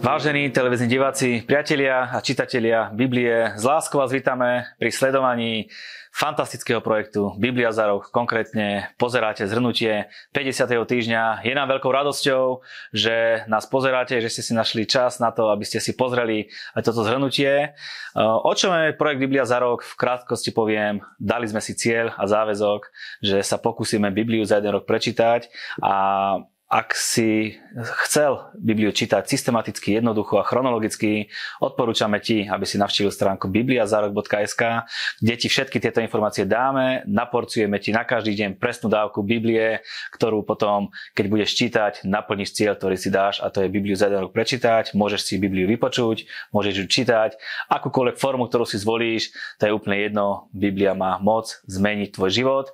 Vážení televízni diváci, priatelia a čitatelia Biblie, z láskou vás vítame pri sledovaní fantastického projektu Biblia za rok. Konkrétne pozeráte zhrnutie 50. týždňa. Je nám veľkou radosťou, že nás pozeráte, že ste si našli čas na to, aby ste si pozreli aj toto zhrnutie. O čom je projekt Biblia za rok? V krátkosti poviem, dali sme si cieľ a záväzok, že sa pokúsime Bibliu za jeden rok prečítať a ak si chcel Bibliu čítať systematicky, jednoducho a chronologicky, odporúčame ti, aby si navštívil stránku bibliazarok.sk, kde ti všetky tieto informácie dáme, naporcujeme ti na každý deň presnú dávku Biblie, ktorú potom, keď budeš čítať, naplníš cieľ, ktorý si dáš a to je Bibliu za jeden rok prečítať, môžeš si Bibliu vypočuť, môžeš ju čítať, akúkoľvek formu, ktorú si zvolíš, to je úplne jedno, Biblia má moc zmeniť tvoj život.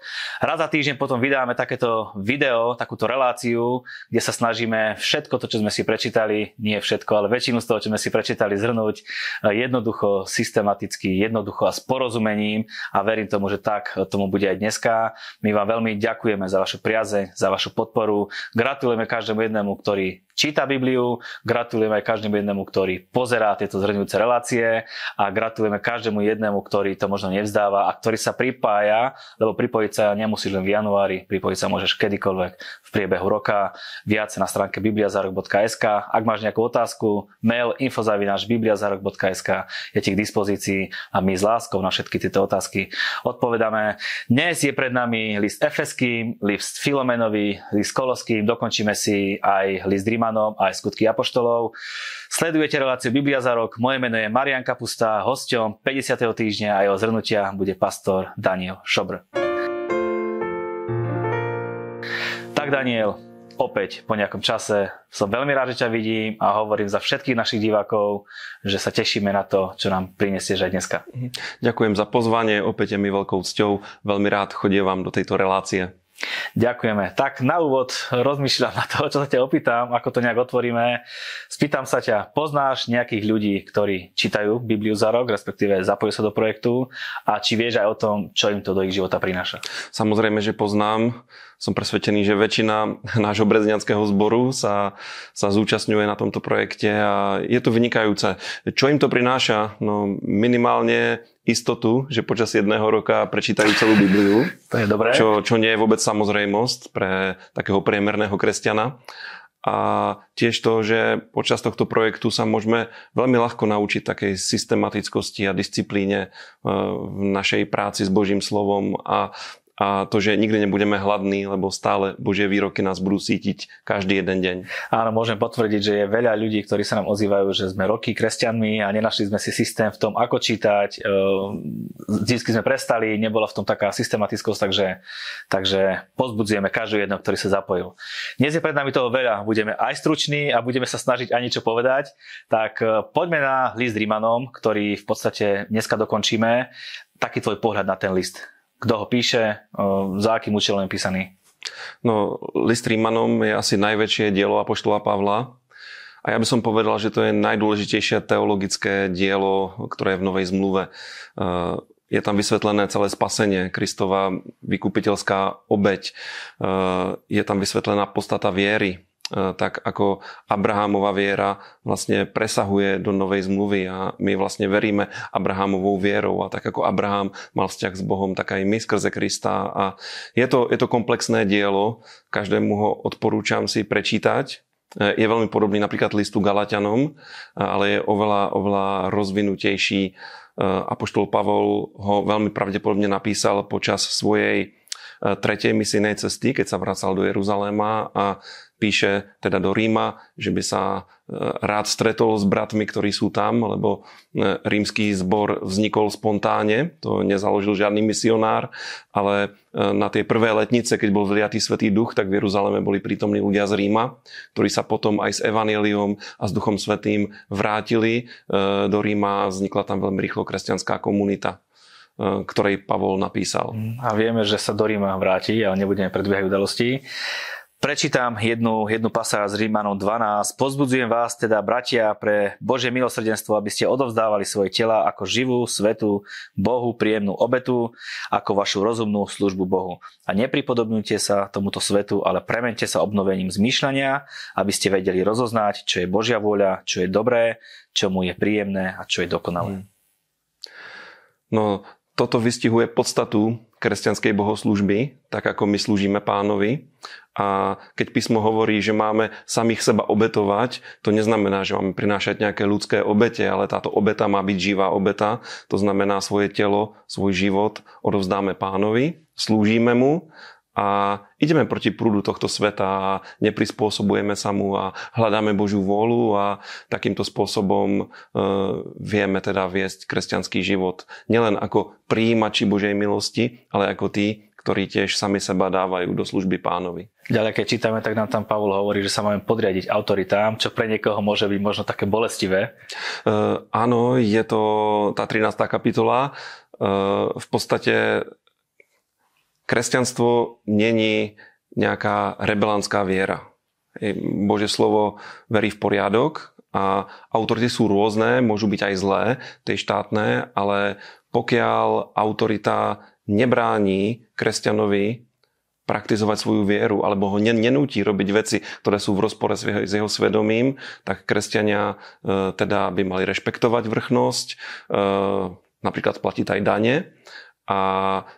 Raz za týždeň potom vydáme takéto video, takúto reláciu, kde sa snažíme všetko to, čo sme si prečítali, nie všetko, ale väčšinu z toho, čo sme si prečítali, zhrnúť eh, jednoducho, systematicky, jednoducho a s porozumením a verím tomu, že tak tomu bude aj dneska. My vám veľmi ďakujeme za vašu priazeň, za vašu podporu. Gratulujeme každému jednému, ktorý číta Bibliu, gratulujeme každému jednému, ktorý pozerá tieto zhrňujúce relácie a gratulujeme každému jednému, ktorý to možno nevzdáva a ktorý sa pripája, lebo pripojiť sa nemusíš len v januári, pripojiť sa môžeš kedykoľvek v priebehu roka, viac na stránke bibliazarok.sk. Ak máš nejakú otázku, mail infozavinaš.bibliazarok.sk je ti k dispozícii a my s láskou na všetky tieto otázky odpovedáme. Dnes je pred nami list Efeským, list Filomenovi, list Koloským, dokončíme si aj list Ríma Rímanom aj skutky Apoštolov. Sledujete reláciu Biblia za rok. Moje meno je Marian Kapusta. Hosťom 50. týždňa a jeho zhrnutia bude pastor Daniel Šobr. Tak Daniel, opäť po nejakom čase som veľmi rád, že ťa vidím a hovorím za všetkých našich divákov, že sa tešíme na to, čo nám prinesieš aj dneska. Ďakujem za pozvanie, opäť je mi veľkou cťou. Veľmi rád chodievam do tejto relácie. Ďakujeme. Tak na úvod rozmýšľam na to, čo sa ťa opýtam, ako to nejak otvoríme. Spýtam sa ťa, poznáš nejakých ľudí, ktorí čítajú Bibliu za rok, respektíve zapojú sa do projektu a či vieš aj o tom, čo im to do ich života prináša? Samozrejme, že poznám. Som presvedčený, že väčšina nášho brezňanského zboru sa, sa zúčastňuje na tomto projekte a je to vynikajúce. Čo im to prináša? No minimálne istotu, že počas jedného roka prečítajú celú Bibliu. To je dobré. Čo, čo nie je vôbec samozrejmosť pre takého priemerného kresťana. A tiež to, že počas tohto projektu sa môžeme veľmi ľahko naučiť takej systematickosti a disciplíne eh, v našej práci s Božím slovom a a to, že nikdy nebudeme hladní, lebo stále Božie výroky nás budú sítiť každý jeden deň. Áno, môžem potvrdiť, že je veľa ľudí, ktorí sa nám ozývajú, že sme roky kresťanmi a nenašli sme si systém v tom, ako čítať. Ehm, vždy sme prestali, nebola v tom taká systematickosť, takže, takže pozbudzujeme každú jedno, ktorý sa zapojil. Dnes je pred nami toho veľa, budeme aj struční a budeme sa snažiť aj niečo povedať. Tak e, poďme na list Rímanom, ktorý v podstate dneska dokončíme. Taký tvoj pohľad na ten list kto ho píše, za akým účelom je písaný? No, list Rímanom je asi najväčšie dielo Apoštola Pavla. A ja by som povedal, že to je najdôležitejšie teologické dielo, ktoré je v Novej zmluve. Je tam vysvetlené celé spasenie, Kristova vykupiteľská obeď. Je tam vysvetlená postata viery, E, tak ako Abrahámová viera vlastne presahuje do novej zmluvy a my vlastne veríme Abrahámovou vierou. A tak ako Abraham mal vzťah s Bohom, tak aj my skrze Krista. A je to, je to komplexné dielo, každému ho odporúčam si prečítať, e, je veľmi podobný napríklad listu Galatianom, ale je oveľa, oveľa rozvinutejší. E, Apoštol Pavol ho veľmi pravdepodobne napísal počas svojej tretej misijnej cesty, keď sa vracal do Jeruzaléma. A píše teda do Ríma, že by sa e, rád stretol s bratmi, ktorí sú tam, lebo e, rímsky zbor vznikol spontánne, to nezaložil žiadny misionár, ale e, na tie prvé letnice, keď bol vliatý Svetý duch, tak v Jeruzaleme boli prítomní ľudia z Ríma, ktorí sa potom aj s Evangeliom a s Duchom Svetým vrátili do Ríma a vznikla tam veľmi rýchlo kresťanská komunita ktorej Pavol napísal. A vieme, že sa do Ríma vráti, ale nebudeme predbiehať udalosti. Prečítam jednu, jednu pasáž z Rímanom 12. Pozbudzujem vás teda, bratia, pre Božie milosrdenstvo, aby ste odovzdávali svoje tela ako živú, svetú, Bohu príjemnú obetu, ako vašu rozumnú službu Bohu. A nepripodobňujte sa tomuto svetu, ale premente sa obnovením zmýšľania, aby ste vedeli rozoznať, čo je Božia vôľa, čo je dobré, čo mu je príjemné a čo je dokonalé. No, toto vystihuje podstatu kresťanskej bohoslužby, tak ako my slúžime pánovi. A keď písmo hovorí, že máme samých seba obetovať, to neznamená, že máme prinášať nejaké ľudské obete, ale táto obeta má byť živá obeta. To znamená svoje telo, svoj život odovzdáme pánovi, slúžime mu a ideme proti prúdu tohto sveta a neprispôsobujeme sa mu a hľadáme Božiu vôľu a takýmto spôsobom e, vieme teda viesť kresťanský život. Nielen ako príjimači Božej milosti, ale ako tí, ktorí tiež sami seba dávajú do služby pánovi. Ďalej, keď čítame, tak nám tam Pavol hovorí, že sa máme podriadiť autoritám, čo pre niekoho môže byť možno také bolestivé. E, áno, je to tá 13. kapitola. E, v podstate kresťanstvo není nejaká rebelantská viera. Bože slovo verí v poriadok a autority sú rôzne, môžu byť aj zlé, tej štátne, ale pokiaľ autorita nebráni kresťanovi praktizovať svoju vieru alebo ho nenúti robiť veci, ktoré sú v rozpore s jeho svedomím, tak kresťania e, teda by mali rešpektovať vrchnosť, e, napríklad platiť aj dane a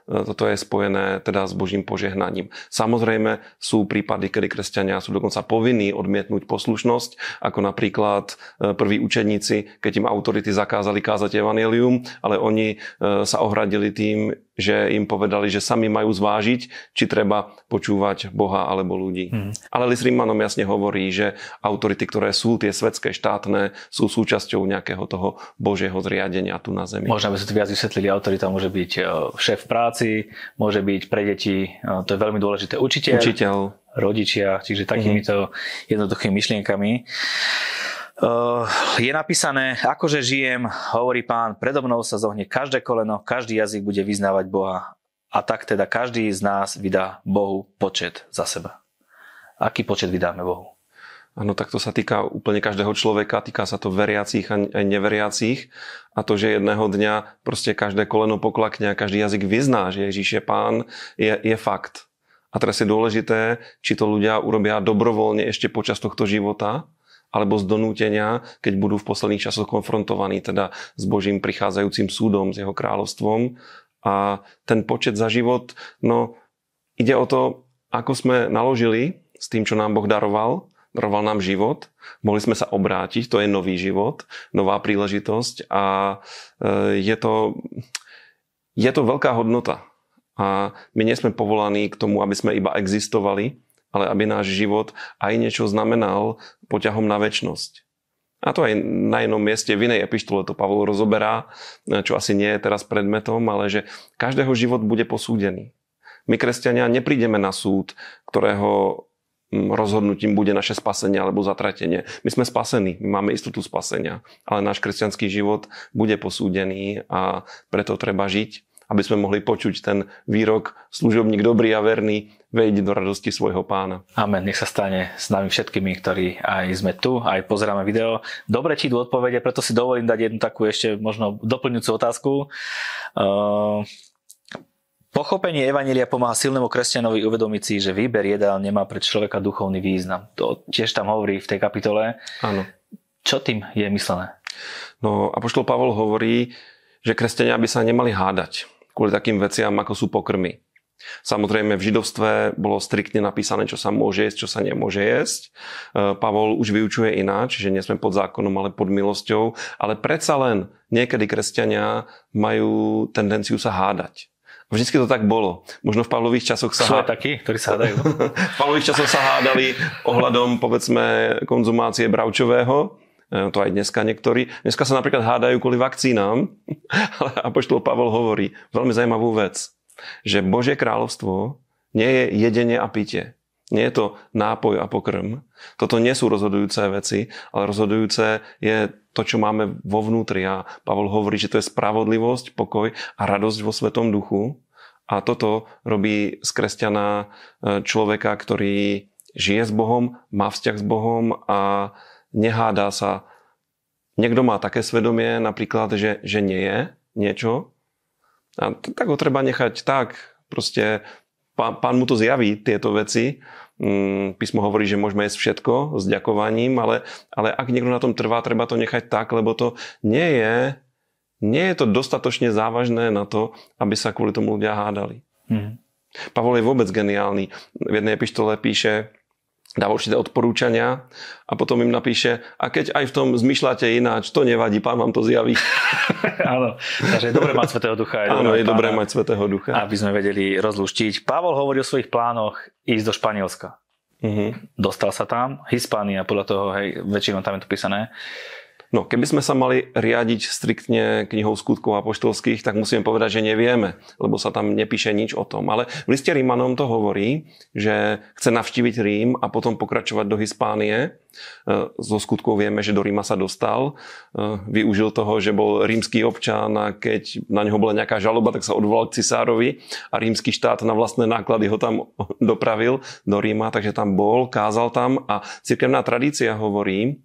e, toto je spojené teda s Božím požehnaním. Samozrejme sú prípady, kedy kresťania sú dokonca povinní odmietnúť poslušnosť, ako napríklad e, prví učeníci, keď im autority zakázali kázať evanelium, ale oni e, sa ohradili tým, že im povedali, že sami majú zvážiť, či treba počúvať Boha alebo ľudí. Hmm. Ale List Rímanom jasne hovorí, že autority, ktoré sú tie svetské, štátne, sú súčasťou nejakého toho Božieho zriadenia tu na Zemi. Možno by sa to viac vysvetlili, autorita môže byť e, šéf práci, môže byť pre deti, e, to je veľmi dôležité, učiteľ, učiteľ. rodičia, čiže takýmito hmm. jednoduchými myšlienkami. Uh, je napísané, akože žijem, hovorí pán, predo mnou sa zohne každé koleno, každý jazyk bude vyznávať Boha. A tak teda každý z nás vydá Bohu počet za seba. Aký počet vydáme Bohu? Áno, tak to sa týka úplne každého človeka, týka sa to veriacich a neveriacich. A to, že jedného dňa proste každé koleno poklakne a každý jazyk vyzná, že Ježíš je pán, je, je fakt. A teraz je dôležité, či to ľudia urobia dobrovoľne ešte počas tohto života, alebo z donútenia, keď budú v posledných časoch konfrontovaní teda s Božím prichádzajúcim súdom, s jeho kráľovstvom. A ten počet za život, no ide o to, ako sme naložili s tým, čo nám Boh daroval, daroval nám život, mohli sme sa obrátiť, to je nový život, nová príležitosť a e, je to, je to veľká hodnota. A my nie sme povolaní k tomu, aby sme iba existovali, ale aby náš život aj niečo znamenal poťahom na väčnosť. A to aj na jednom mieste, v inej epištole to Pavol rozoberá, čo asi nie je teraz predmetom, ale že každého život bude posúdený. My, kresťania, neprídeme na súd, ktorého mm, rozhodnutím bude naše spasenie alebo zatratenie. My sme spasení, my máme istotu spasenia, ale náš kresťanský život bude posúdený a preto treba žiť aby sme mohli počuť ten výrok služobník dobrý a verný, vejde do radosti svojho pána. Amen, nech sa stane s nami všetkými, ktorí aj sme tu, aj pozeráme video. Dobre či odpovede, preto si dovolím dať jednu takú ešte možno doplňujúcu otázku. Uh, Pochopenie Evanelia pomáha silnému kresťanovi uvedomiť si, že výber jedál nemá pre človeka duchovný význam. To tiež tam hovorí v tej kapitole. Áno. Čo tým je myslené? No, Apoštol Pavol hovorí, že kresťania by sa nemali hádať kvôli takým veciam, ako sú pokrmy. Samozrejme v židovstve bolo striktne napísané, čo sa môže jesť, čo sa nemôže jesť. E, Pavol už vyučuje ináč, že nie sme pod zákonom, ale pod milosťou. Ale predsa len niekedy kresťania majú tendenciu sa hádať. Vždycky to tak bolo. Možno v Pavlových časoch sa... Sú há... takí, ktorí sa hádajú. v Pavlových časoch sa hádali ohľadom, povedzme, konzumácie bravčového to aj dneska niektorí. Dneska sa napríklad hádajú kvôli vakcínám, ale Apoštol Pavol hovorí veľmi zaujímavú vec, že Božie kráľovstvo nie je jedenie a pitie. Nie je to nápoj a pokrm. Toto nie sú rozhodujúce veci, ale rozhodujúce je to, čo máme vo vnútri. A Pavol hovorí, že to je spravodlivosť, pokoj a radosť vo Svetom duchu. A toto robí z kresťana e, človeka, ktorý žije s Bohom, má vzťah s Bohom a nehádá sa. Niekto má také svedomie napríklad, že, že nie je niečo a tak ho treba nechať tak. Proste pán, pán mu to zjaví, tieto veci. Mm, písmo hovorí, že môžeme jesť všetko s ďakovaním, ale, ale ak niekto na tom trvá, treba to nechať tak, lebo to nie je, nie je to dostatočne závažné na to, aby sa kvôli tomu ľudia hádali. Mm. Pavol je vôbec geniálny. V jednej epištole píše, dá určité odporúčania a potom im napíše, a keď aj v tom zmyšľate ináč, to nevadí, pán vám to zjaví. Áno, takže je dobré mať Svetého Ducha. Je Áno, je dobré mať Svetého Ducha. Aby sme vedeli rozluštiť. Pavol hovorí o svojich plánoch ísť do Španielska. Uh-huh. Dostal sa tam, Hispánia, podľa toho, hej, väčšinou tam je to písané. No, keby sme sa mali riadiť striktne knihou skutkov apoštolských, tak musíme povedať, že nevieme, lebo sa tam nepíše nič o tom. Ale v liste Rímanom to hovorí, že chce navštíviť Rím a potom pokračovať do Hispánie. E, zo skutkov vieme, že do Ríma sa dostal. E, využil toho, že bol rímsky občan a keď na neho bola nejaká žaloba, tak sa odvolal k cisárovi a rímsky štát na vlastné náklady ho tam dopravil do Ríma, takže tam bol, kázal tam a cirkevná tradícia hovorí,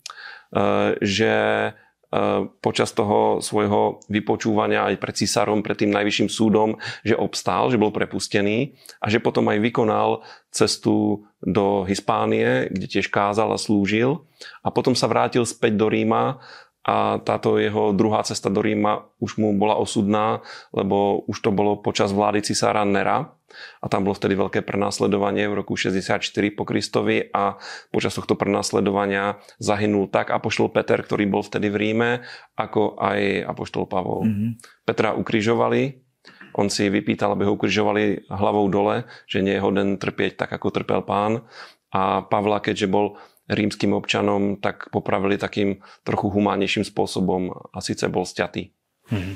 že eh, počas toho svojho vypočúvania aj pred císarom, pred tým najvyšším súdom, že obstál, že bol prepustený a že potom aj vykonal cestu do Hispánie, kde tiež kázal a slúžil. A potom sa vrátil späť do Ríma a táto jeho druhá cesta do Ríma už mu bola osudná, lebo už to bolo počas vlády cisára Nera a tam bolo vtedy veľké prenasledovanie v roku 64 po Kristovi a počas tohto prenasledovania zahynul tak apoštol Peter, ktorý bol vtedy v Ríme, ako aj apoštol Pavol. Mm-hmm. Petra ukrižovali, on si vypýtal, aby ho ukrižovali hlavou dole, že nie je hoden trpieť tak, ako trpel pán. A Pavla, keďže bol rímským občanom, tak popravili takým trochu humánnejším spôsobom a síce bol sťatý. Hmm.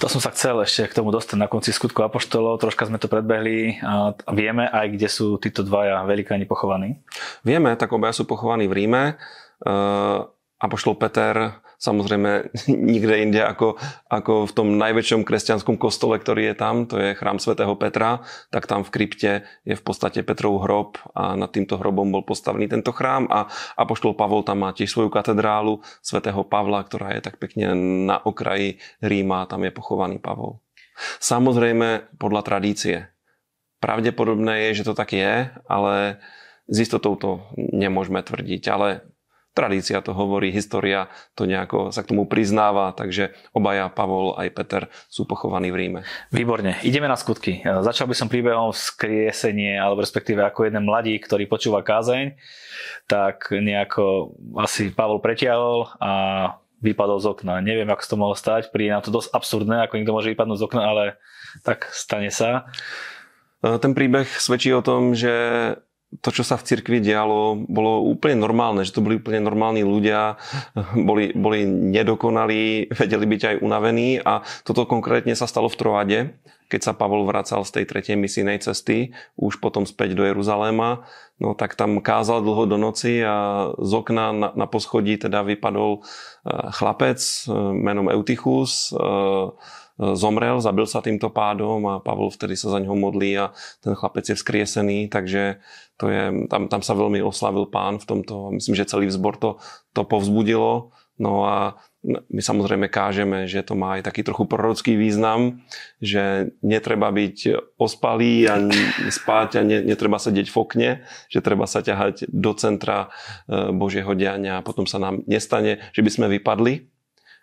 To som sa chcel ešte k tomu dostať na konci skutku Apoštolov, troška sme to predbehli a vieme aj, kde sú títo dvaja velikáni pochovaní? Vieme, tak obaja sú pochovaní v Ríme. Uh, Apoštol Peter samozrejme nikde inde ako, ako v tom najväčšom kresťanskom kostole, ktorý je tam, to je chrám svätého Petra, tak tam v krypte je v podstate Petrov hrob a nad týmto hrobom bol postavený tento chrám a Apoštol Pavol tam má tiež svoju katedrálu svätého Pavla, ktorá je tak pekne na okraji Ríma, tam je pochovaný Pavol. Samozrejme podľa tradície. Pravdepodobné je, že to tak je, ale s istotou to nemôžeme tvrdiť, ale Tradícia to hovorí, história to nejako sa k tomu priznáva, takže obaja, Pavol aj Peter, sú pochovaní v Ríme. Výborne, ideme na skutky. Začal by som príbehom skriesenie, alebo respektíve ako jeden mladík, ktorý počúva kázeň, tak nejako asi Pavol pretiahol a vypadol z okna. Neviem, ako to mohlo stať, príde nám to dosť absurdné, ako niekto môže vypadnúť z okna, ale tak stane sa. Ten príbeh svedčí o tom, že to, čo sa v cirkvi dialo, bolo úplne normálne, že to boli úplne normálni ľudia, boli, boli nedokonalí, vedeli byť aj unavení a toto konkrétne sa stalo v Troade, keď sa Pavol vracal z tej tretej misijnej cesty, už potom späť do Jeruzaléma, no tak tam kázal dlho do noci a z okna na, na poschodí teda vypadol eh, chlapec eh, menom Eutychus, eh, zomrel, zabil sa týmto pádom a Pavol vtedy sa za neho modlí a ten chlapec je vzkriesený, takže to je, tam, tam sa veľmi oslavil pán v tomto, myslím, že celý vzbor to, to povzbudilo, no a my samozrejme kážeme, že to má aj taký trochu prorocký význam, že netreba byť ospalý a spať a ne, netreba sedieť v okne, že treba sa ťahať do centra e, Božieho diania a potom sa nám nestane, že by sme vypadli,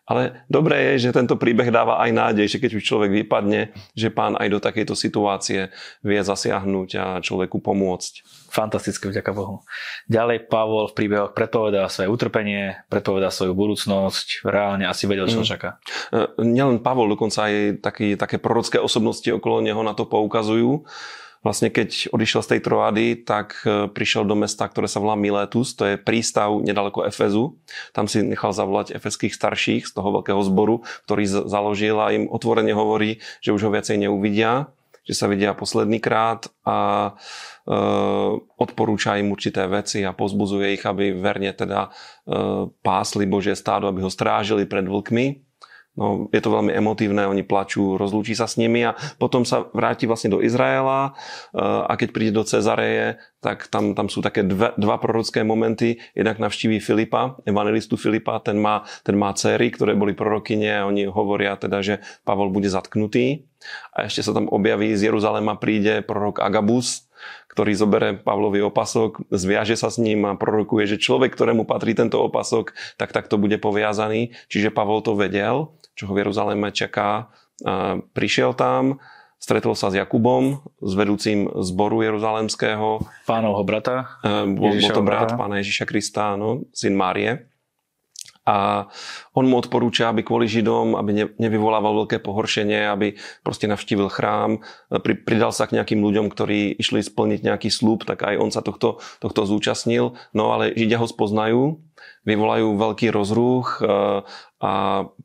ale dobré je, že tento príbeh dáva aj nádej, že keď už človek vypadne, že pán aj do takejto situácie vie zasiahnuť a človeku pomôcť. Fantastické, vďaka Bohu. Ďalej Pavol v príbehoch predpovedá svoje utrpenie, predpovedá svoju budúcnosť, reálne asi vedel, čo mm. čaká. E, nielen Pavol, dokonca aj taký, také prorocké osobnosti okolo neho na to poukazujú vlastne keď odišiel z tej Troady, tak e, prišiel do mesta, ktoré sa volá Miletus, to je prístav nedaleko Efezu. Tam si nechal zavolať efeských starších z toho veľkého zboru, ktorý založil a im otvorene hovorí, že už ho viacej neuvidia, že sa vidia posledný krát a e, odporúča im určité veci a pozbuzuje ich, aby verne teda e, pásli Božie stádo, aby ho strážili pred vlkmi. No, je to veľmi emotívne, oni plačú, rozlúči sa s nimi a potom sa vráti vlastne do Izraela eh, a keď príde do Cezareje, tak tam, tam sú také dva, dva prorocké momenty. Jednak navštíví Filipa, evangelistu Filipa, ten má, ten má céry, ktoré boli prorokyne a oni hovoria teda, že Pavol bude zatknutý. A ešte sa tam objaví, z Jeruzalema príde prorok Agabus, ktorý zobere Pavlový opasok, zviaže sa s ním a prorokuje, že človek, ktorému patrí tento opasok, tak takto bude poviazaný. Čiže Pavol to vedel čo ho v Jeruzaleme čaká. Prišiel tam, stretol sa s Jakubom, s vedúcim zboru jeruzalemského. Pánovho brata. Bol, bol to brat brata. pána Ježiša Krista, no, syn Márie. A on mu odporúča, aby kvôli Židom, aby nevyvolával veľké pohoršenie, aby proste navštívil chrám, pridal sa k nejakým ľuďom, ktorí išli splniť nejaký slúb, tak aj on sa tohto, tohto zúčastnil. No ale Židia ho spoznajú, vyvolajú veľký rozruch e, a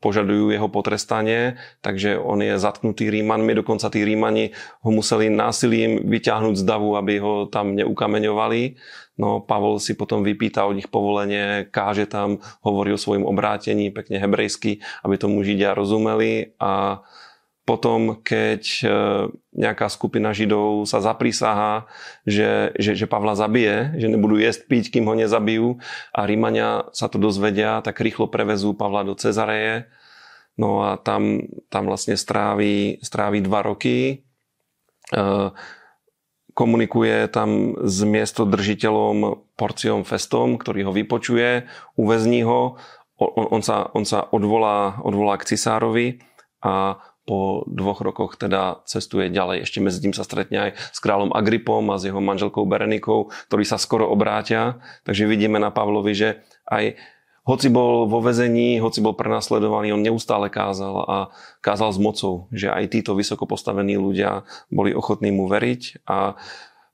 požadujú jeho potrestanie, takže on je zatknutý Rímanmi, dokonca tí Rímani ho museli násilím vyťahnuť z davu, aby ho tam neukameňovali. No Pavol si potom vypýta od nich povolenie, káže tam, hovorí o svojom obrátení pekne hebrejsky, aby tomu Židia rozumeli a potom, keď e, nejaká skupina Židov sa zaprísaha, že, že, že Pavla zabije, že nebudú jesť, piť, kým ho nezabijú a Rímania sa to dozvedia, tak rýchlo prevezú Pavla do Cezareje. No a tam, tam vlastne stráví, stráví dva roky. E, komunikuje tam s miestodržiteľom Porciom Festom, ktorý ho vypočuje, uväzní ho, on, on, sa, on sa odvolá, odvolá k cisárovi a po dvoch rokoch teda cestuje ďalej. Ešte medzi tým sa stretne aj s kráľom Agripom a s jeho manželkou Berenikou, ktorí sa skoro obrátia. Takže vidíme na Pavlovi, že aj hoci bol vo vezení, hoci bol prenasledovaný, on neustále kázal a kázal s mocou, že aj títo vysoko postavení ľudia boli ochotní mu veriť a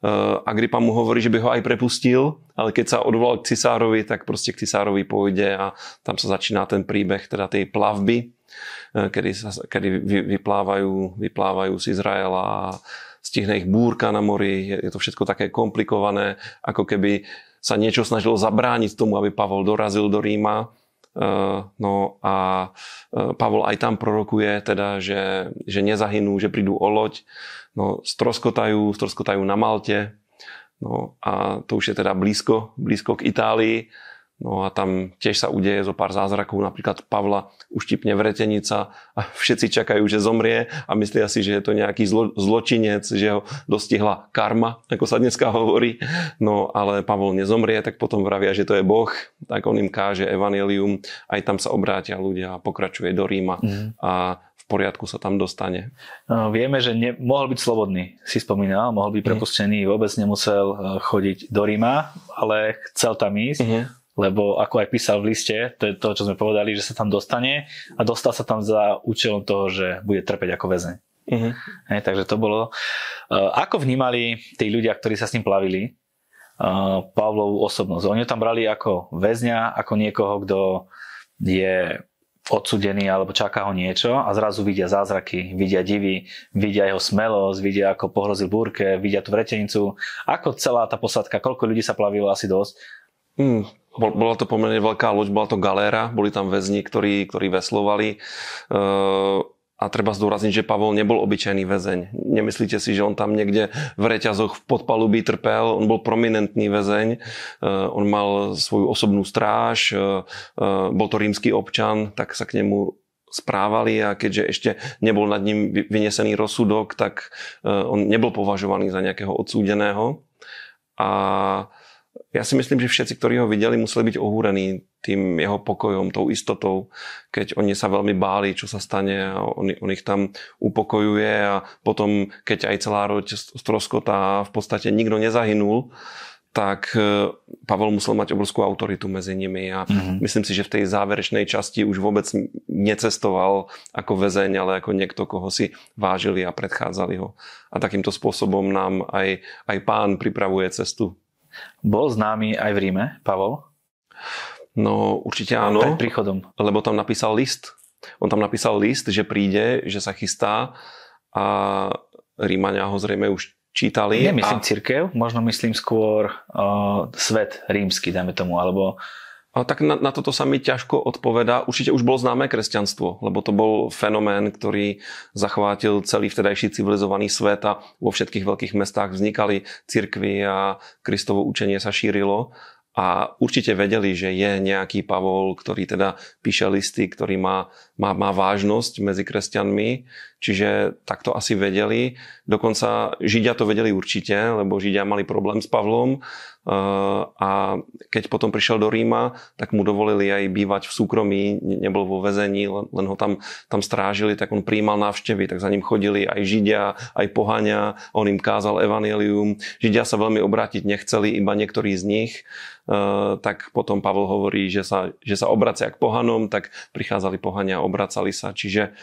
e, Agripa mu hovorí, že by ho aj prepustil, ale keď sa odvolal k cisárovi, tak proste k cisárovi pôjde a tam sa začína ten príbeh teda tej plavby, kedy, sa, kedy vyplávajú, vyplávajú z Izraela a stihne ich búrka na mori, je, to všetko také komplikované, ako keby sa niečo snažilo zabrániť tomu, aby Pavol dorazil do Ríma. Uh, no a uh, Pavol aj tam prorokuje, teda, že, že nezahynú, že prídu o loď, no stroskotajú, stroskotajú na Malte, no a to už je teda blízko, blízko k Itálii No a tam tiež sa udeje zo pár zázrakov, napríklad Pavla uštipne vretenica a všetci čakajú, že zomrie a myslia si, že je to nejaký zlo, zločinec, že ho dostihla karma, ako sa dneska hovorí. No ale Pavol nezomrie, tak potom vravia, že to je Boh, tak on im káže evanelium, aj tam sa obrátia ľudia a pokračuje do Ríma mm. a v poriadku sa tam dostane. No, vieme, že ne, mohol byť slobodný, si spomínal, mohol byť mhm. prepustený, vôbec nemusel eh, chodiť do Ríma, ale chcel tam ísť. Mm lebo ako aj písal v liste, to je to, čo sme povedali, že sa tam dostane a dostal sa tam za účelom toho, že bude trpeť ako väzeň. Uh-huh. Hej, takže to bolo... Uh, ako vnímali tí ľudia, ktorí sa s ním plavili, uh, Pavlovú osobnosť? Oni ho tam brali ako väzňa, ako niekoho, kto je odsudený alebo čaká ho niečo a zrazu vidia zázraky, vidia divy, vidia jeho smelosť, vidia ako pohrozil búrke, vidia tú vretenicu. Ako celá tá posadka, koľko ľudí sa plavilo, asi dosť. Mm, bol, bola to pomerne veľká loď, bola to galéra, boli tam väzni, ktorí, ktorí veslovali. Uh, a treba zdôrazniť, že Pavol nebol obyčajný väzeň. Nemyslíte si, že on tam niekde v reťazoch v podpalubí trpel. On bol prominentný väzeň. Uh, on mal svoju osobnú stráž. Uh, bol to rímsky občan, tak sa k nemu správali a keďže ešte nebol nad ním vynesený rozsudok, tak on nebol považovaný za nejakého odsúdeného. A ja si myslím, že všetci, ktorí ho videli, museli byť ohúrení tým jeho pokojom, tou istotou, keď oni sa veľmi báli, čo sa stane a on, on ich tam upokojuje a potom, keď aj celá roď stroskota a v podstate nikto nezahynul, tak e, Pavel musel mať obrovskú autoritu medzi nimi a mm-hmm. myslím si, že v tej záverečnej časti už vôbec necestoval ako väzeň, ale ako niekto, koho si vážili a predchádzali ho. A takýmto spôsobom nám aj, aj pán pripravuje cestu bol známy aj v Ríme, Pavol? No určite áno. Pred príchodom. Lebo tam napísal list. On tam napísal list, že príde, že sa chystá a Rímania ho zrejme už čítali. Nemyslím a... církev, možno myslím skôr uh, svet rímsky, dajme tomu, alebo A tak na, na toto sa mi ťažko odpovedá. Určite už bolo známe kresťanstvo, lebo to bol fenomén, ktorý zachvátil celý vtedajší civilizovaný svet a vo všetkých veľkých mestách vznikali cirkvy a Kristovo učenie sa šírilo a určite vedeli, že je nejaký Pavol, ktorý teda píše listy, ktorý má, má, má vážnosť medzi kresťanmi, čiže takto asi vedeli. Dokonca Židia to vedeli určite, lebo Židia mali problém s Pavlom a keď potom prišiel do Ríma, tak mu dovolili aj bývať v súkromí, nebol vo väzení, len, ho tam, tam strážili, tak on prijímal návštevy, tak za ním chodili aj Židia, aj pohania, on im kázal evanelium. Židia sa veľmi obrátiť nechceli, iba niektorí z nich. Uh, tak potom Pavel hovorí, že sa, že sa obracia k pohanom, tak prichádzali pohania, obracali sa. Čiže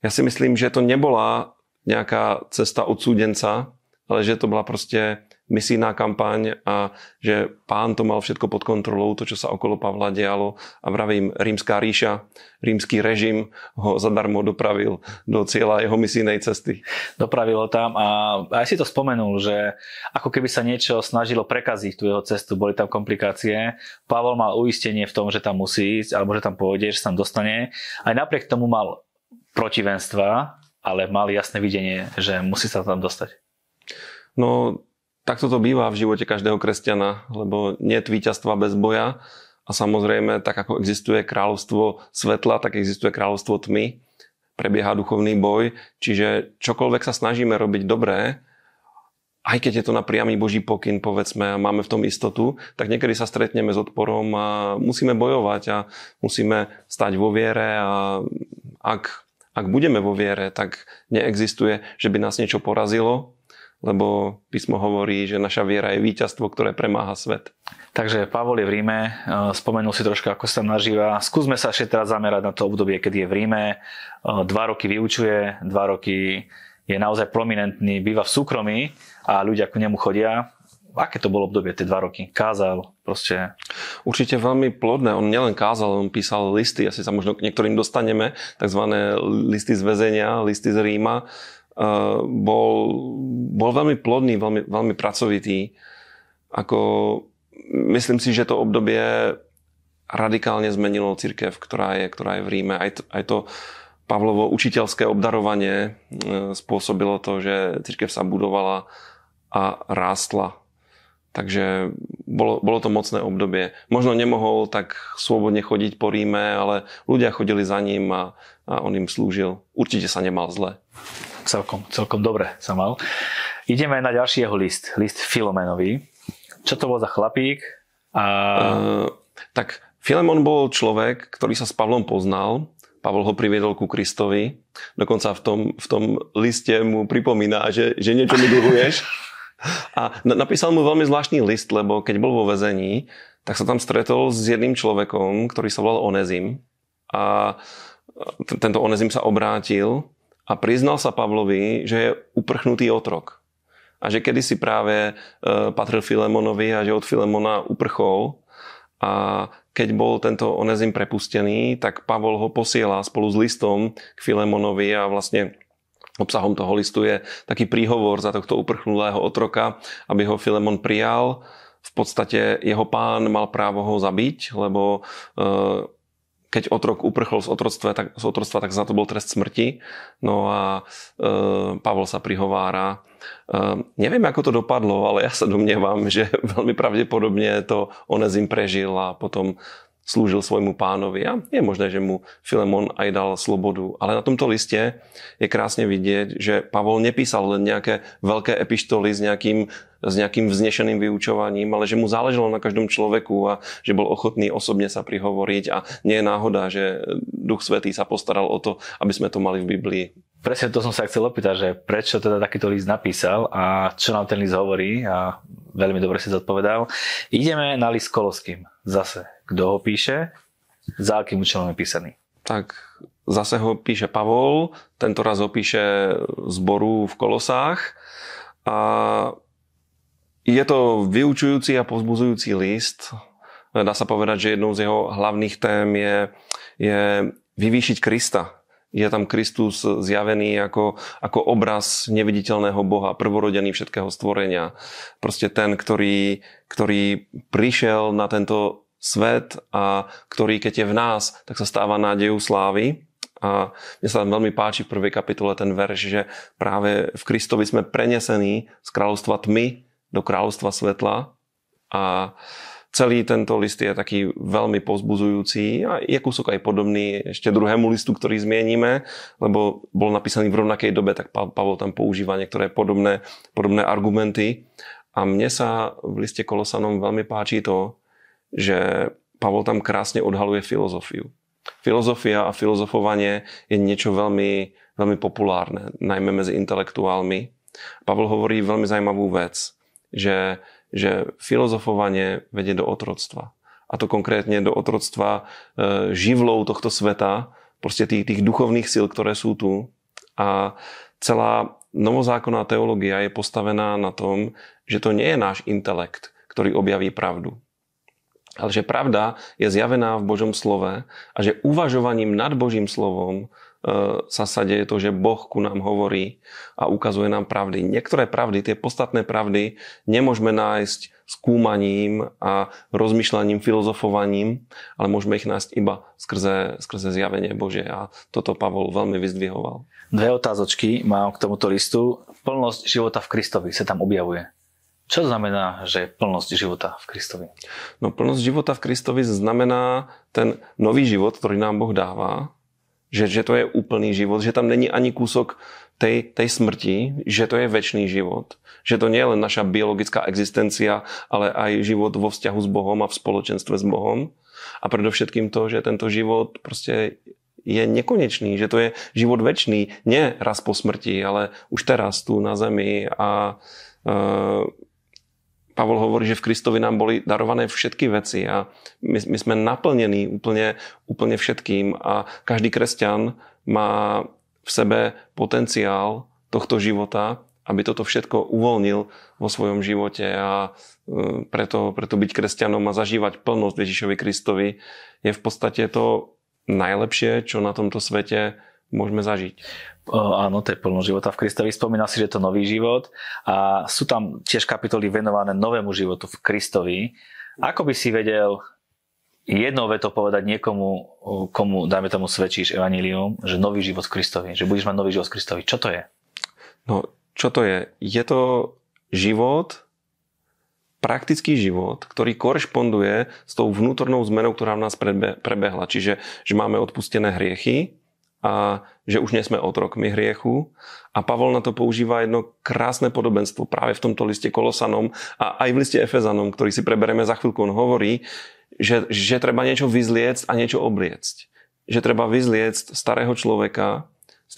ja si myslím, že to nebola nejaká cesta odsúdenca, ale že to bola proste misijná kampaň a že pán to mal všetko pod kontrolou, to, čo sa okolo Pavla dialo a vravím, rímská ríša, rímsky režim ho zadarmo dopravil do cieľa jeho misijnej cesty. Dopravil ho tam a aj si to spomenul, že ako keby sa niečo snažilo prekaziť tú jeho cestu, boli tam komplikácie. Pavol mal uistenie v tom, že tam musí ísť, alebo že tam pôjde, že sa tam dostane. Aj napriek tomu mal protivenstva, ale mal jasné videnie, že musí sa tam dostať. No, Takto to býva v živote každého kresťana, lebo nie je víťazstva bez boja. A samozrejme, tak ako existuje kráľovstvo svetla, tak existuje kráľovstvo tmy, prebieha duchovný boj, čiže čokoľvek sa snažíme robiť dobré, aj keď je to na priamy Boží pokyn, povedzme, a máme v tom istotu, tak niekedy sa stretneme s odporom a musíme bojovať a musíme stať vo viere a ak, ak budeme vo viere, tak neexistuje, že by nás niečo porazilo, lebo písmo hovorí, že naša viera je víťazstvo, ktoré premáha svet. Takže Pavol je v Ríme, e, spomenul si trošku, ako sa tam nažíva. Skúsme sa ešte teraz zamerať na to obdobie, kedy je v Ríme. E, dva roky vyučuje, dva roky je naozaj prominentný, býva v súkromí a ľudia k nemu chodia. Aké to bolo obdobie, tie dva roky? Kázal, proste? Určite veľmi plodné. On nielen kázal, on písal listy, asi sa možno k niektorým dostaneme, takzvané listy z väzenia, listy z Ríma bol, bol veľmi plodný, veľmi, veľmi pracovitý. Ako, myslím si, že to obdobie radikálne zmenilo církev, ktorá je, ktorá je v Ríme. Aj to, aj to Pavlovo učiteľské obdarovanie e, spôsobilo to, že církev sa budovala a rástla. Takže bolo, bolo to mocné obdobie. Možno nemohol tak slobodne chodiť po Ríme, ale ľudia chodili za ním a, a on im slúžil. Určite sa nemal zle celkom, celkom dobre sa mal. Ideme na ďalší jeho list, list Filomenovi. Čo to bol za chlapík? A... Uh, tak Filemon bol človek, ktorý sa s Pavlom poznal. Pavol ho priviedol ku Kristovi. Dokonca v tom, v tom liste mu pripomína, že, že niečo mi dlhuješ. A napísal mu veľmi zvláštny list, lebo keď bol vo väzení, tak sa tam stretol s jedným človekom, ktorý sa volal Onezim. A tento Onezim sa obrátil a priznal sa Pavlovi, že je uprchnutý otrok. A že kedysi práve e, patril Filemonovi a že od Filemona uprchol a keď bol tento Onezim prepustený, tak Pavol ho posiela spolu s listom k Filemonovi a vlastne obsahom toho listu je taký príhovor za tohto uprchnulého otroka, aby ho Filemon prijal. V podstate jeho pán mal právo ho zabiť, lebo e, keď otrok uprchol z otroctva, tak, z otroctva, tak za to bol trest smrti. No a e, Pavol sa prihovára. E, neviem, ako to dopadlo, ale ja sa domnievam, že veľmi pravdepodobne to Onezim prežil a potom slúžil svojmu pánovi a je možné, že mu Filemon aj dal slobodu. Ale na tomto liste je krásne vidieť, že Pavol nepísal len nejaké veľké epištoly s nejakým, s nejakým vznešeným vyučovaním, ale že mu záležalo na každom človeku a že bol ochotný osobne sa prihovoriť a nie je náhoda, že Duch Svetý sa postaral o to, aby sme to mali v Biblii. Presne to som sa chcel opýtať, že prečo teda takýto list napísal a čo nám ten list hovorí a veľmi dobre si zodpovedal. Ideme na list Koloským zase kto ho píše, za akým účelom je písaný. Tak zase ho píše Pavol, tento raz ho píše zboru v Kolosách a je to vyučujúci a pozbuzujúci list. Dá sa povedať, že jednou z jeho hlavných tém je, je vyvýšiť Krista. Je tam Kristus zjavený ako, ako obraz neviditeľného Boha, prvorodený všetkého stvorenia. Proste ten, ktorý, ktorý prišiel na tento svet a ktorý keď je v nás, tak sa stáva nádejou slávy. A mne sa tam veľmi páči v prvej kapitole ten verš, že práve v Kristovi sme prenesení z kráľovstva tmy do kráľovstva svetla. A celý tento list je taký veľmi pozbuzujúci a je kúsok aj podobný ešte druhému listu, ktorý zmienime, lebo bol napísaný v rovnakej dobe, tak Pavol tam používa niektoré podobné, podobné argumenty. A mne sa v liste Kolosanom veľmi páči to, že Pavol tam krásne odhaluje filozofiu. Filozofia a filozofovanie je niečo veľmi, veľmi populárne, najmä medzi intelektuálmi. Pavel hovorí veľmi zaujímavú vec, že, že filozofovanie vedie do otroctva. A to konkrétne do otroctva e, živlov tohto sveta, proste tých, tých duchovných síl, ktoré sú tu. A celá novozákonná teológia je postavená na tom, že to nie je náš intelekt, ktorý objaví pravdu ale že pravda je zjavená v Božom slove a že uvažovaním nad Božím slovom e, sa sa deje to, že Boh ku nám hovorí a ukazuje nám pravdy. Niektoré pravdy, tie podstatné pravdy, nemôžeme nájsť skúmaním a rozmýšľaním, filozofovaním, ale môžeme ich nájsť iba skrze, skrze zjavenie Bože a toto Pavol veľmi vyzdvihoval. Dve otázočky mám k tomuto listu. Plnosť života v Kristovi sa tam objavuje. Čo znamená, že plnosť života v Kristovi? No plnosť života v Kristovi znamená ten nový život, ktorý nám Boh dáva, že, že to je úplný život, že tam není ani kúsok tej, tej smrti, že to je väčší život, že to nie je len naša biologická existencia, ale aj život vo vzťahu s Bohom a v spoločenstve s Bohom. A predovšetkým to, že tento život proste je nekonečný, že to je život väčší, nie raz po smrti, ale už teraz tu na zemi a uh, Pavol hovorí, že v Kristovi nám boli darované všetky veci a my, my sme naplnení úplne, úplne všetkým a každý kresťan má v sebe potenciál tohto života, aby toto všetko uvoľnil vo svojom živote a e, preto, preto byť kresťanom a zažívať plnosť Ježišovi Kristovi je v podstate to najlepšie, čo na tomto svete môžeme zažiť. Áno, to je plno života v Kristovi. Spomínal si, že je to nový život a sú tam tiež kapitoly venované novému životu v Kristovi. Ako by si vedel jednou vetou povedať niekomu, komu, dajme tomu, svedčíš evanílium, že nový život v Kristovi, že budeš mať nový život v Kristovi. Čo to je? No, čo to je? Je to život, praktický život, ktorý korešponduje s tou vnútornou zmenou, ktorá v nás prebehla. Čiže, že máme odpustené hriechy, a že už nie sme otrokmi hriechu. A Pavol na to používa jedno krásne podobenstvo práve v tomto liste Kolosanom a aj v liste Efezanom, ktorý si prebereme za chvíľku. On hovorí, že, že treba niečo vyzliecť a niečo obliecť. Že treba vyzliecť starého človeka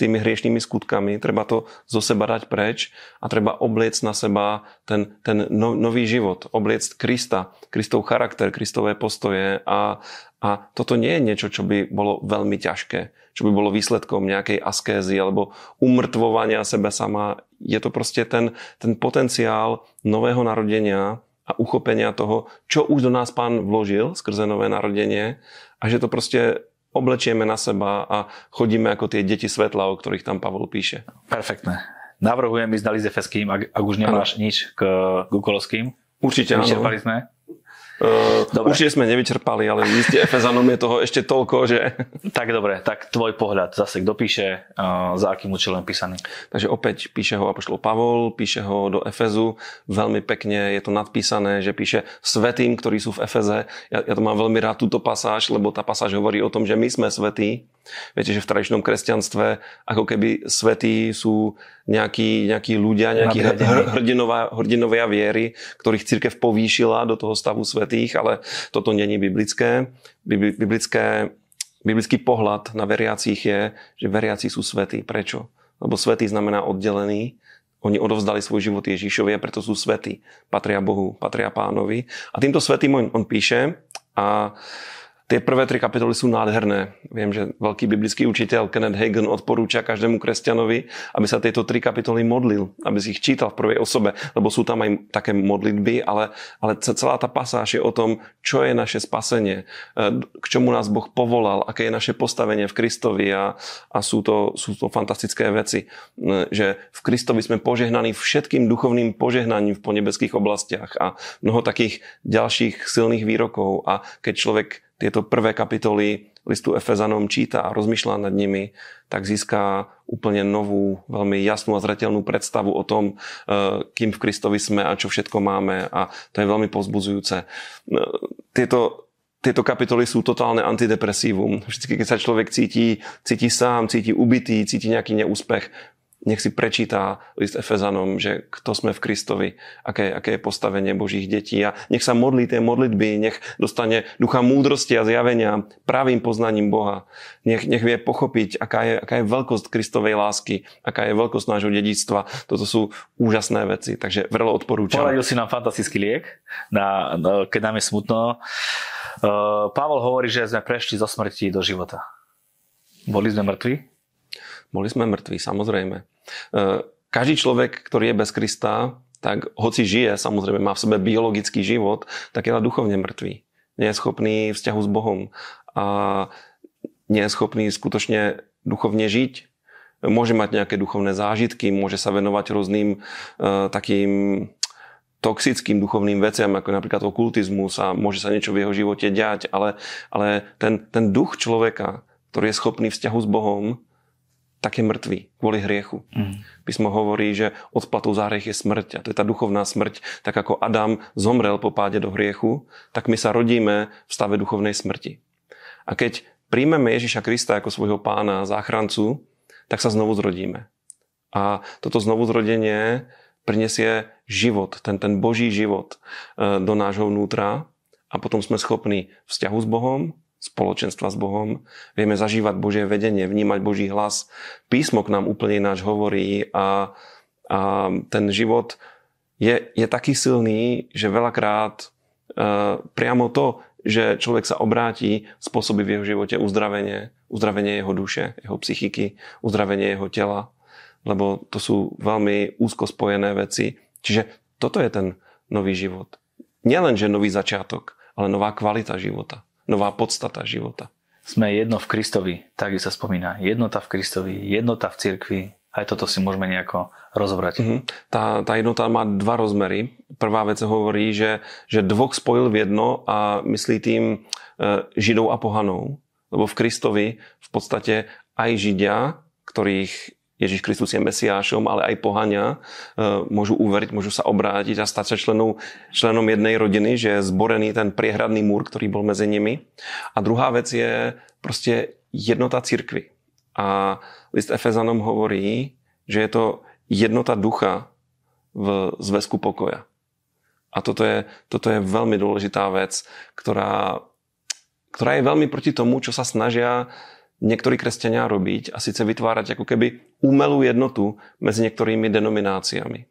tými hriešnými skutkami, treba to zo seba dať preč a treba obliecť na seba ten, ten no, nový život, obliecť Krista, Kristov charakter, Kristové postoje a, a toto nie je niečo, čo by bolo veľmi ťažké čo by bolo výsledkom nejakej askézy alebo umrtvovania seba sama. Je to proste ten, ten potenciál nového narodenia a uchopenia toho, čo už do nás pán vložil skrze nové narodenie a že to proste oblečieme na seba a chodíme ako tie deti svetla, o ktorých tam Pavol píše. Perfektné. Navrhujem ísť na Lizefeským, ak, ak už nemáš ano. nič k, k Ukolovským. Určite Vyčerpali áno. sme. Uh, určite sme nevyčerpali, ale v liste Efezanom je toho ešte toľko, že... Tak dobre, tak tvoj pohľad zase kto píše, za akým účelom písaný? Takže opäť píše ho Apoštol Pavol, píše ho do Efezu, veľmi pekne je to nadpísané, že píše svetým, ktorí sú v Efeze. Ja, ja to mám veľmi rád túto pasáž, lebo tá pasáž hovorí o tom, že my sme svetí. Viete, že v tradičnom kresťanstve ako keby svetí sú nejakí, nejakí ľudia, nejakí hrdinovia, hrdinovia viery, ktorých církev povýšila do toho stavu svetých, ale toto není biblické. Biblické biblický pohľad na veriacich je, že veriaci sú svetí. Prečo? Lebo svetý znamená oddelený. Oni odovzdali svoj život Ježíšovi a preto sú svetí. Patria Bohu, patria pánovi. A týmto svetým on, on píše a Tie prvé tri kapitoly sú nádherné. Viem, že veľký biblický učiteľ Kenneth Hagen odporúča každému kresťanovi, aby sa tieto tri kapitoly modlil, aby si ich čítal v prvej osobe, lebo sú tam aj také modlitby, ale, ale celá tá pasáž je o tom, čo je naše spasenie, e, k čomu nás Boh povolal, aké je naše postavenie v Kristovi a, a sú, to, sú to fantastické veci, e, že v Kristovi sme požehnaní všetkým duchovným požehnaním v ponebeských oblastiach a mnoho takých ďalších silných výrokov a keď človek tieto prvé kapitoly listu Efezanom číta a rozmýšľa nad nimi, tak získa úplne novú, veľmi jasnú a zretelnú predstavu o tom, e, kým v Kristovi sme a čo všetko máme a to je veľmi pozbudzujúce. E, tieto, tieto kapitoly sú totálne antidepresívum. Vždycky, keď sa človek cíti, cíti sám, cíti ubitý, cíti nejaký neúspech, nech si prečíta list Efezanom, že kto sme v Kristovi, aké, aké je postavenie Božích detí a nech sa modlí tie modlitby, nech dostane ducha múdrosti a zjavenia pravým poznaním Boha. Nech, nech vie pochopiť, aká je, aká je veľkosť Kristovej lásky, aká je veľkosť nášho dedictva. Toto sú úžasné veci, takže vrelo odporúčam. Poradil si nám fantastický liek, na, na, keď nám je smutno. Uh, Pavol hovorí, že sme prešli zo smrti do života. Boli sme mŕtvi? Boli sme mŕtvi, samozrejme. E, každý človek, ktorý je bez Krista, tak hoci žije, samozrejme má v sebe biologický život, tak je duchovne mŕtvý. Nie je schopný vzťahu s Bohom a nie je schopný skutočne duchovne žiť. Môže mať nejaké duchovné zážitky, môže sa venovať rôznym uh, takým toxickým duchovným veciam, ako napríklad okultizmus a môže sa niečo v jeho živote diať, ale, ale ten, ten duch človeka, ktorý je schopný vzťahu s Bohom, tak je mŕtvý kvôli hriechu. Mm. Písmo hovorí, že odplatou za hriech je smrť a to je tá duchovná smrť. Tak ako Adam zomrel po páde do hriechu, tak my sa rodíme v stave duchovnej smrti. A keď príjmeme Ježiša Krista ako svojho pána a záchrancu, tak sa znovu zrodíme. A toto znovu zrodenie prinesie život, ten, ten Boží život e, do nášho vnútra a potom sme schopní vzťahu s Bohom, spoločenstva s Bohom, vieme zažívať Božie vedenie, vnímať Boží hlas. Písmo k nám úplne ináč hovorí a, a ten život je, je taký silný, že veľakrát uh, priamo to, že človek sa obráti, spôsobí v jeho živote uzdravenie, uzdravenie jeho duše, jeho psychiky, uzdravenie jeho tela, lebo to sú veľmi úzko spojené veci. Čiže toto je ten nový život. Nielen, že nový začiatok, ale nová kvalita života nová podstata života. Sme jedno v Kristovi, tak sa spomína. Jednota v Kristovi, jednota v cirkvi. Aj toto si môžeme nejako rozobrať. Mm-hmm. Tá, tá jednota má dva rozmery. Prvá vec hovorí, že, že dvoch spojil v jedno a myslí tým e, Židov a pohanov. Lebo v Kristovi v podstate aj Židia, ktorých Ježiš Kristus je Mesiášom, ale aj pohania e, môžu uveriť, môžu sa obrátiť a stať sa členom, členom jednej rodiny, že je zborený ten priehradný múr, ktorý bol medzi nimi. A druhá vec je proste jednota cirkvy. A list Efezanom hovorí, že je to jednota ducha v zväzku pokoja. A toto je, toto je veľmi dôležitá vec, ktorá, ktorá je veľmi proti tomu, čo sa snažia niektorí kresťania robiť a síce vytvárať ako keby umelú jednotu medzi niektorými denomináciami.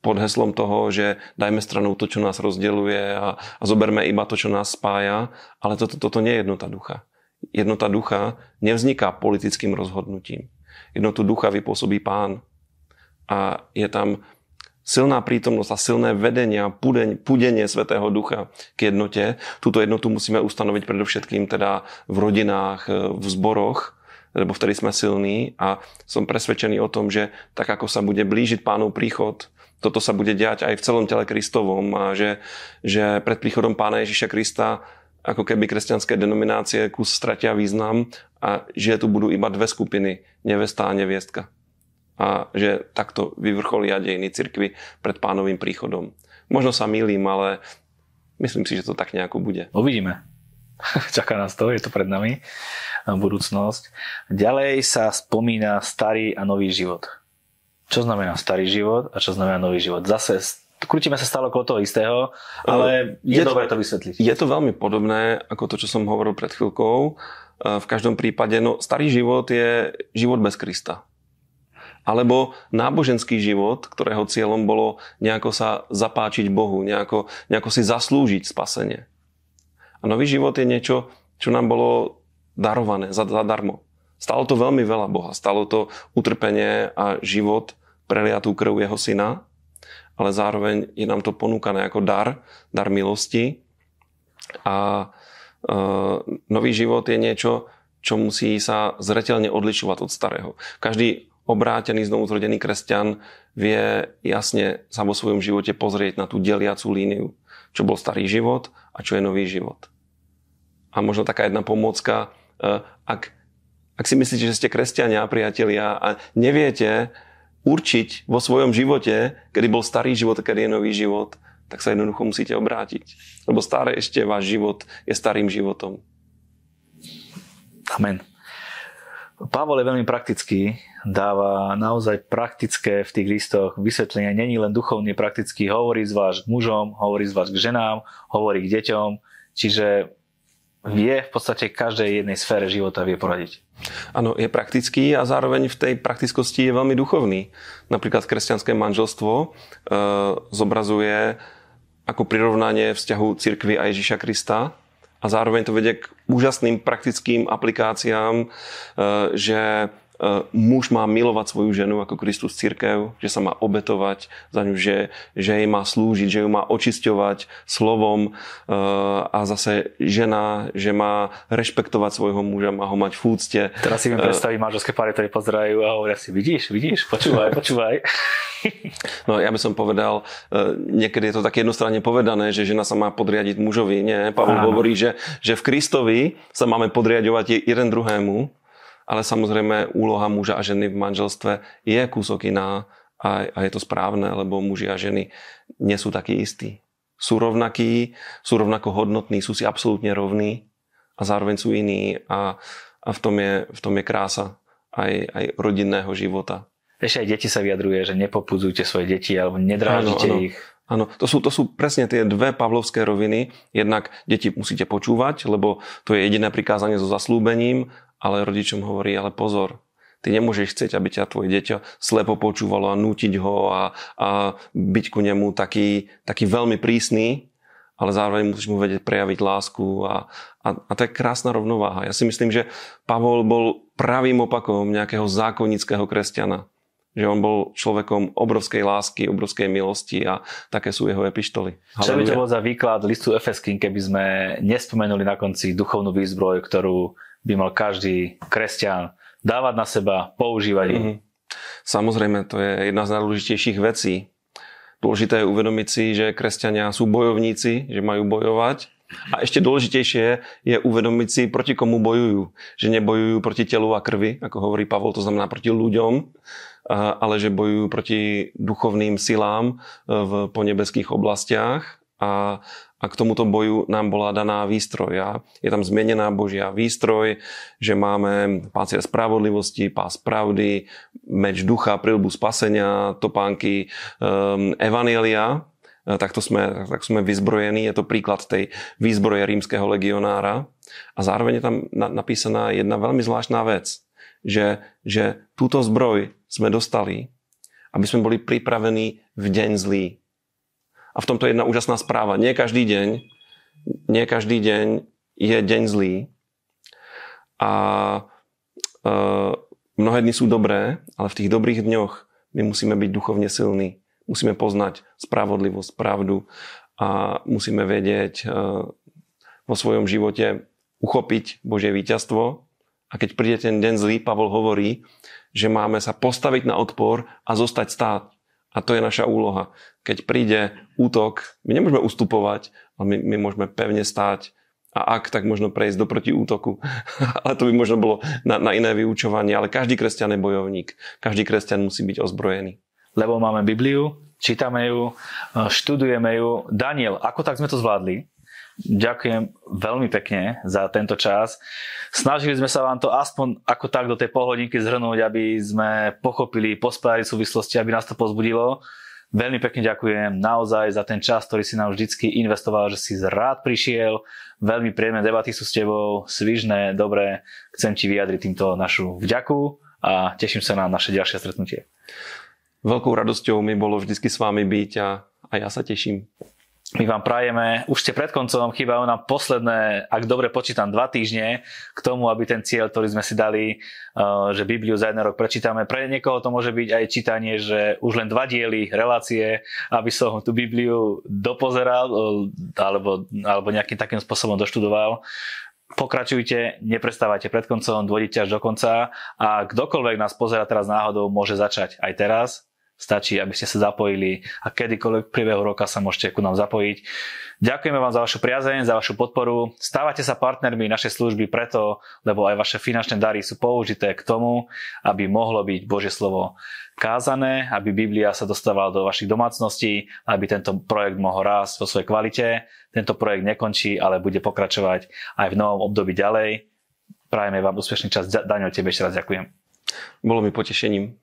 Pod heslom toho, že dajme stranou to, čo nás rozdeluje a, a zoberme iba to, čo nás spája, ale toto, toto nie je jednota ducha. Jednota ducha nevzniká politickým rozhodnutím. Jednotu ducha vypôsobí pán. A je tam silná prítomnosť a silné vedenie a púdenie Svetého Ducha k jednote. Túto jednotu musíme ustanoviť predovšetkým teda v rodinách, e, v zboroch, lebo vtedy sme silní a som presvedčený o tom, že tak ako sa bude blížiť pánov príchod, toto sa bude diať aj v celom tele Kristovom a že, že pred príchodom pána Ježiša Krista ako keby kresťanské denominácie kus stratia význam a že tu budú iba dve skupiny, nevesta a neviestka a že takto vyvrcholia dejiny cirkvy pred pánovým príchodom. Možno sa milím, ale myslím si, že to tak nejako bude. Uvidíme. Čaká nás to, je to pred nami budúcnosť. Ďalej sa spomína starý a nový život. Čo znamená starý život a čo znamená nový život? Zase krútime sa stále okolo toho istého, ale je, je dobré to vysvetliť. Je to veľmi podobné ako to, čo som hovoril pred chvíľkou. V každom prípade, no starý život je život bez Krista alebo náboženský život, ktorého cieľom bolo nejako sa zapáčiť Bohu, nejako, nejako si zaslúžiť spasenie. A nový život je niečo čo nám bolo darované zadarmo. Stalo to veľmi veľa Boha. Stalo to utrpenie a život preliatú krv jeho syna, ale zároveň je nám to ponúkané ako dar, dar milosti. A e, nový život je niečo, čo musí sa zretelne odlišovať od starého. Každý obrátený, znovu zrodený kresťan vie jasne sa vo svojom živote pozrieť na tú deliacu líniu, čo bol starý život a čo je nový život. A možno taká jedna pomôcka, e, ak ak si myslíte, že ste kresťania, priatelia a neviete určiť vo svojom živote, kedy bol starý život a kedy je nový život, tak sa jednoducho musíte obrátiť. Lebo stále ešte váš život je starým životom. Amen. Pavol je veľmi praktický, dáva naozaj praktické v tých listoch vysvetlenia. Není len duchovne praktický, hovorí z vás k mužom, hovorí z vás k ženám, hovorí k deťom. Čiže vie v podstate každej jednej sfére života vie poradiť. Áno, je praktický a zároveň v tej praktickosti je veľmi duchovný. Napríklad kresťanské manželstvo e, zobrazuje ako prirovnanie vzťahu cirkvy a Ježíša Krista a zároveň to vedie k úžasným praktickým aplikáciám, e, že muž má milovať svoju ženu ako Kristus církev, že sa má obetovať za ňu, že, že jej má slúžiť, že ju má očisťovať slovom e, a zase žena, že má rešpektovať svojho muža, má ho mať v úcte. Teraz si mi e, predstaviť manželské páry, ktoré pozerajú a hovoria si, vidíš, vidíš, počúvaj, počúvaj. No ja by som povedal, niekedy je to tak jednostranne povedané, že žena sa má podriadiť mužovi. Nie, Pavol hovorí, že, že v Kristovi sa máme podriadovať jeden druhému ale samozrejme úloha muža a ženy v manželstve je kúsok iná a, a je to správne, lebo muži a ženy nie sú takí istí. Sú rovnakí, sú rovnako hodnotní, sú si absolútne rovní a zároveň sú iní a, a v, tom je, v tom je krása aj, aj rodinného života. Ešte aj deti sa vyjadruje, že nepopudzujte svoje deti alebo nedrážite áno, áno. ich. Áno, to sú, to sú presne tie dve pavlovské roviny. Jednak deti musíte počúvať, lebo to je jediné prikázanie so zaslúbením ale rodičom hovorí, ale pozor, ty nemôžeš chcieť, aby ťa tvoje dieťa slepo počúvalo a nútiť ho a, a byť ku nemu taký, taký veľmi prísny, ale zároveň musíš mu vedieť prejaviť lásku a, a, a to je krásna rovnováha. Ja si myslím, že Pavol bol pravým opakom nejakého zákonického kresťana. Že on bol človekom obrovskej lásky, obrovskej milosti a také sú jeho epištoly. Čo by to bol za výklad listu Efeským, keby sme nespomenuli na konci duchovnú výzbroj, ktorú by mal každý kresťan dávať na seba, používať ich. Mm-hmm. Samozrejme, to je jedna z najdôležitejších vecí. Dôležité je uvedomiť si, že kresťania sú bojovníci, že majú bojovať. A ešte dôležitejšie je uvedomiť si, proti komu bojujú. Že nebojujú proti telu a krvi, ako hovorí Pavol, to znamená proti ľuďom, ale že bojujú proti duchovným silám v ponebeských oblastiach a, a k tomuto boju nám bola daná výstroj. A je tam zmienená Božia výstroj, že máme pácier spravodlivosti, pás pravdy, meč ducha, prilbu spasenia, topánky um, evanielia, e, takto sme, tak sme vyzbrojení. Je to príklad tej výzbroje rímskeho legionára. A zároveň je tam napísaná jedna veľmi zvláštna vec, že, že túto zbroj sme dostali, aby sme boli pripravení v deň zlý. A v tomto je jedna úžasná správa. Nie každý deň, nie každý deň je deň zlý. A e, mnohé dny sú dobré, ale v tých dobrých dňoch my musíme byť duchovne silní. Musíme poznať spravodlivosť, pravdu a musíme vedieť e, vo svojom živote uchopiť Božie víťazstvo. A keď príde ten deň zlý, Pavol hovorí, že máme sa postaviť na odpor a zostať stáť. A to je naša úloha. Keď príde útok, my nemôžeme ustupovať, ale my, my môžeme pevne stáť a ak, tak možno prejsť do protiútoku. ale to by možno bolo na, na iné vyučovanie. Ale každý kresťan je bojovník. Každý kresťan musí byť ozbrojený. Lebo máme Bibliu, čítame ju, študujeme ju. Daniel, ako tak sme to zvládli? Ďakujem veľmi pekne za tento čas. Snažili sme sa vám to aspoň ako tak do tej polhodinky zhrnúť, aby sme pochopili, pospájali súvislosti, aby nás to pozbudilo. Veľmi pekne ďakujem naozaj za ten čas, ktorý si nám vždycky investoval, že si rád prišiel. Veľmi príjemné debaty sú s tebou, svižné, dobré. Chcem ti vyjadriť týmto našu vďaku a teším sa na naše ďalšie stretnutie. Veľkou radosťou mi bolo vždycky s vami byť a, a ja sa teším. My vám prajeme, už ste pred koncom, chýbajú nám posledné, ak dobre počítam, dva týždne k tomu, aby ten cieľ, ktorý sme si dali, uh, že Bibliu za jeden rok prečítame. Pre niekoho to môže byť aj čítanie, že už len dva diely relácie, aby som tú Bibliu dopozeral uh, alebo, alebo nejakým takým spôsobom doštudoval pokračujte, neprestávajte pred koncom, dôjdite až do konca a kdokoľvek nás pozera teraz náhodou, môže začať aj teraz, Stačí, aby ste sa zapojili a kedykoľvek priebehu roka sa môžete ku nám zapojiť. Ďakujeme vám za vašu priazeň, za vašu podporu. Stávate sa partnermi našej služby preto, lebo aj vaše finančné dary sú použité k tomu, aby mohlo byť Božie slovo kázané, aby Biblia sa dostávala do vašich domácností, aby tento projekt mohol rásť vo svojej kvalite. Tento projekt nekončí, ale bude pokračovať aj v novom období ďalej. Prajeme vám úspešný čas. Daniel, tebe ešte raz ďakujem. Bolo mi potešením.